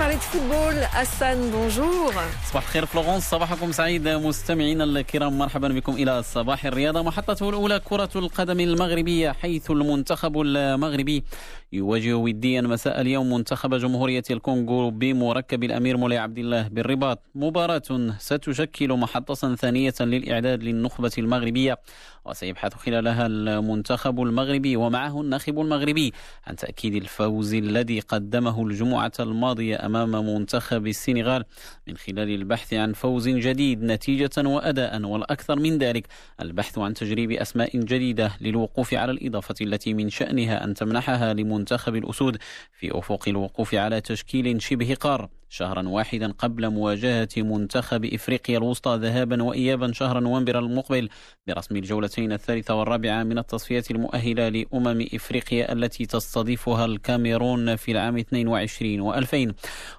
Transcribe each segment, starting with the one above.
parler de football. Hassan, bonjour. صباح الخير فلورنس صباحكم سعيد مستمعينا الكرام مرحبا بكم إلى صباح الرياضة محطته الأولى كرة القدم المغربية حيث المنتخب المغربي يواجه وديا مساء اليوم منتخب جمهورية الكونغو بمركب الأمير مولاي عبد الله بالرباط. مباراة ستشكل محطة ثانية للإعداد للنخبة المغربية وسيبحث خلالها المنتخب المغربي ومعه الناخب المغربي عن تأكيد الفوز الذي قدمه الجمعة الماضية أمام منتخب السنغال من خلال البحث عن فوز جديد نتيجة وأداء والأكثر من ذلك البحث عن تجريب أسماء جديدة للوقوف على الإضافة التي من شأنها أن تمنحها لمنتخب الأسود في أفق الوقوف على تشكيل شبه قار. شهرا واحدا قبل مواجهة منتخب إفريقيا الوسطى ذهابا وإيابا شهر نوفمبر المقبل برسم الجولتين الثالثة والرابعة من التصفيات المؤهلة لأمم إفريقيا التي تستضيفها الكاميرون في العام 22 و2000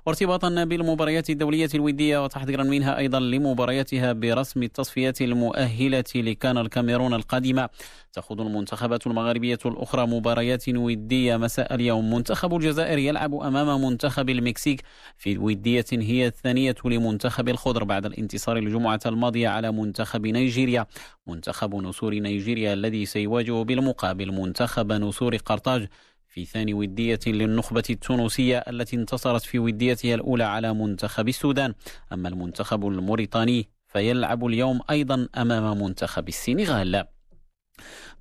وارتباطا بالمباريات الدولية الودية وتحضيرا منها أيضا لمبارياتها برسم التصفيات المؤهلة لكان الكاميرون القادمة. تخوض المنتخبات المغاربية الأخرى مباريات ودية مساء اليوم. منتخب الجزائر يلعب أمام منتخب المكسيك في ودية هي الثانية لمنتخب الخضر بعد الانتصار الجمعة الماضية على منتخب نيجيريا. منتخب نسور نيجيريا الذي سيواجه بالمقابل منتخب نسور قرطاج في ثاني ودية للنخبة التونسية التي انتصرت في وديتها الأولى على منتخب السودان. أما المنتخب الموريتاني فيلعب اليوم أيضا أمام منتخب السنغال.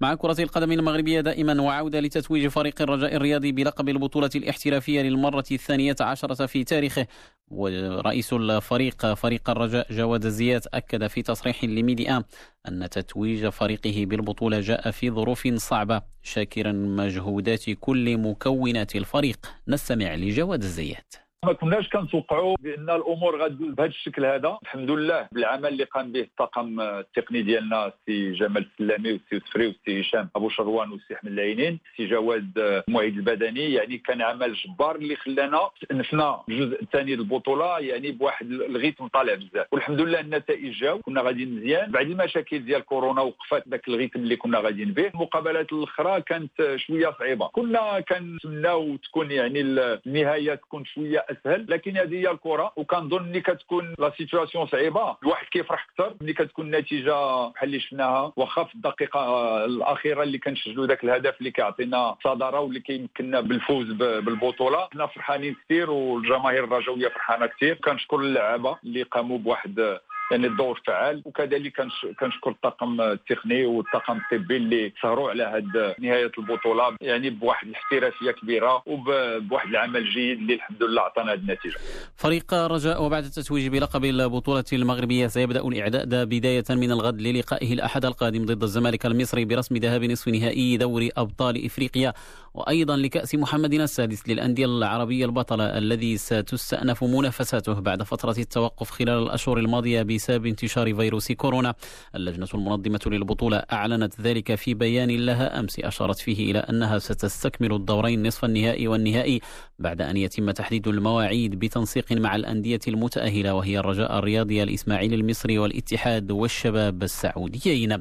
مع كرة القدم المغربية دائما وعودة لتتويج فريق الرجاء الرياضي بلقب البطولة الاحترافية للمرة الثانية عشرة في تاريخه. ورئيس الفريق فريق الرجاء جواد الزيات أكد في تصريح لميديا أن تتويج فريقه بالبطولة جاء في ظروف صعبة شاكرا مجهودات كل مكونات الفريق. نستمع لجواد الزيات ما كناش كنتوقعوا بأن الأمور غتدوز بهذا الشكل هذا. الحمد لله بالعمل اللي قام به الطاقم التقني ديالنا السي جمال السلامي والسي يوسفري والسي هشام أبو شروان والسي أحمد العينين السي جواد المعيد البدني. يعني كان عمل جبار اللي خلانا دخلنا الجزء الثاني البطولة يعني بواحد ال rythme طالع بزاف. والحمد لله النتائج جاو كنا غاديين مزيان. بعد المشاكل ديال كورونا وقفات ذاك ال rythme اللي كنا غاديين به. المقابلات الأخرى كانت شوية صعيبة. كنا كنتمناو تكون يعني النهاية تكون شوية أسهل لكن هذه هي الكرة. وكنظن ملي كتكون la situation صعيبة. الواحد كيفرح أكثر ملي كتكون النتيجة بحال اللي شفناها. واخا في الدقيقة الأخيرة اللي كنسجلوا ذاك الهدف اللي كيعطينا صدارة واللي كيمكننا بالفوز بالبطولة. حنا فرحانين كثير والجماهير الرجوية فرحانة كثير كنشكر اللعابة اللي قاموا بواحد يعني الدور فعال وكذلك كنشكر الطاقم التقني والطاقم الطبي اللي سهروا على هاد نهاية البطولة. يعني بواحد الاحترافية كبيرة وبواحد العمل جيد اللي الحمد لله عطانا هذه النتيجة. فريق رجاء وبعد التتويج بلقب البطولة المغربية سيبدأ الإعداد بداية من الغد للقائه الأحد القادم ضد الزمالك المصري برسم ذهاب نصف نهائي دوري أبطال إفريقيا. وأيضا لكأس محمد السادس للأندية العربية البطلة الذي ستستأنف منافساته بعد فترة التوقف خلال الأشهر الماضية بسبب انتشار فيروس كورونا. اللجنة المنظمة للبطولة أعلنت ذلك في بيان لها أمس أشارت فيه إلى أنها ستستكمل الدورين نصف النهائي والنهائي بعد أن يتم تحديد المواعيد بتنسيق مع الأندية المتأهلة وهي الرجاء الرياضي الإسماعيلي المصري والاتحاد والشباب السعوديين.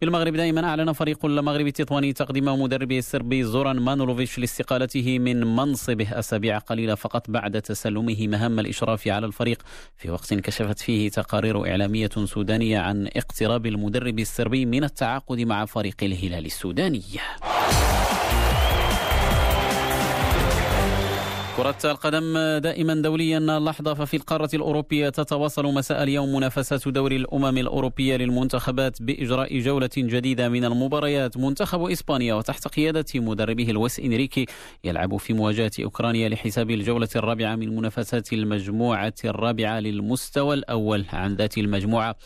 بالمغرب دائما أعلن فريق المغرب التطواني تقديم مدربه السربي زوران مانولوفيتش لاستقالته من منصبه أسابيع قليلة فقط بعد تسلمه مهام الإشراف على الفريق في وقت كشفت فيه تقارير اعلاميه سودانيه عن اقتراب المدرب السربي من التعاقد مع فريق الهلال السوداني. كرة القدم دائما دوليا لحظة ففي القارة الأوروبية تتواصل مساء اليوم منافسات دوري الأمم الأوروبية للمنتخبات بإجراء جولة جديدة من المباريات. منتخب إسبانيا وتحت قيادة مدربه لويس إنريكي يلعب في مواجهة أوكرانيا لحساب الجولة الرابعة من منافسات المجموعة الرابعة للمستوى الأول عن ذات المجموعة.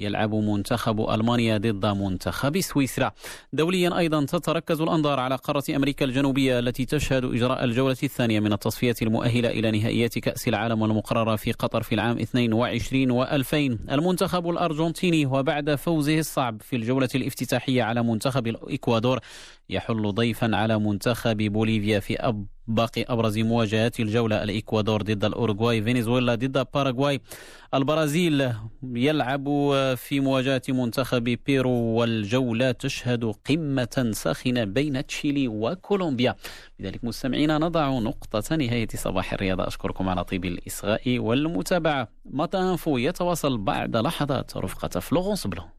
يلعب منتخب ألمانيا ضد منتخب سويسرا. دوليا أيضا تتركز الأنظار على قارة أمريكا الجنوبية التي تشهد إجراء الجولة الثانية من التصفيات المؤهلة إلى نهائيات كأس العالم والمقررة في قطر في العام 22 و2000 المنتخب الأرجنتيني وبعد فوزه الصعب في الجولة الافتتاحية على منتخب الإكوادور يحل ضيفا على منتخب بوليفيا في لاباز باقي أبرز مواجهات الجولة الإكوادور ضد الأوروغواي فنزويلا ضد باراغواي. البرازيل يلعب في مواجهة منتخب بيرو والجولة تشهد قمة ساخنة بين تشيلي وكولومبيا. لذلك مستمعينا نضع نقطة نهاية صباح الرياضة. أشكركم على طيب الإصغاء والمتابعة. ميدي أنفو يتواصل بعد لحظات رفقة فلورنس بلون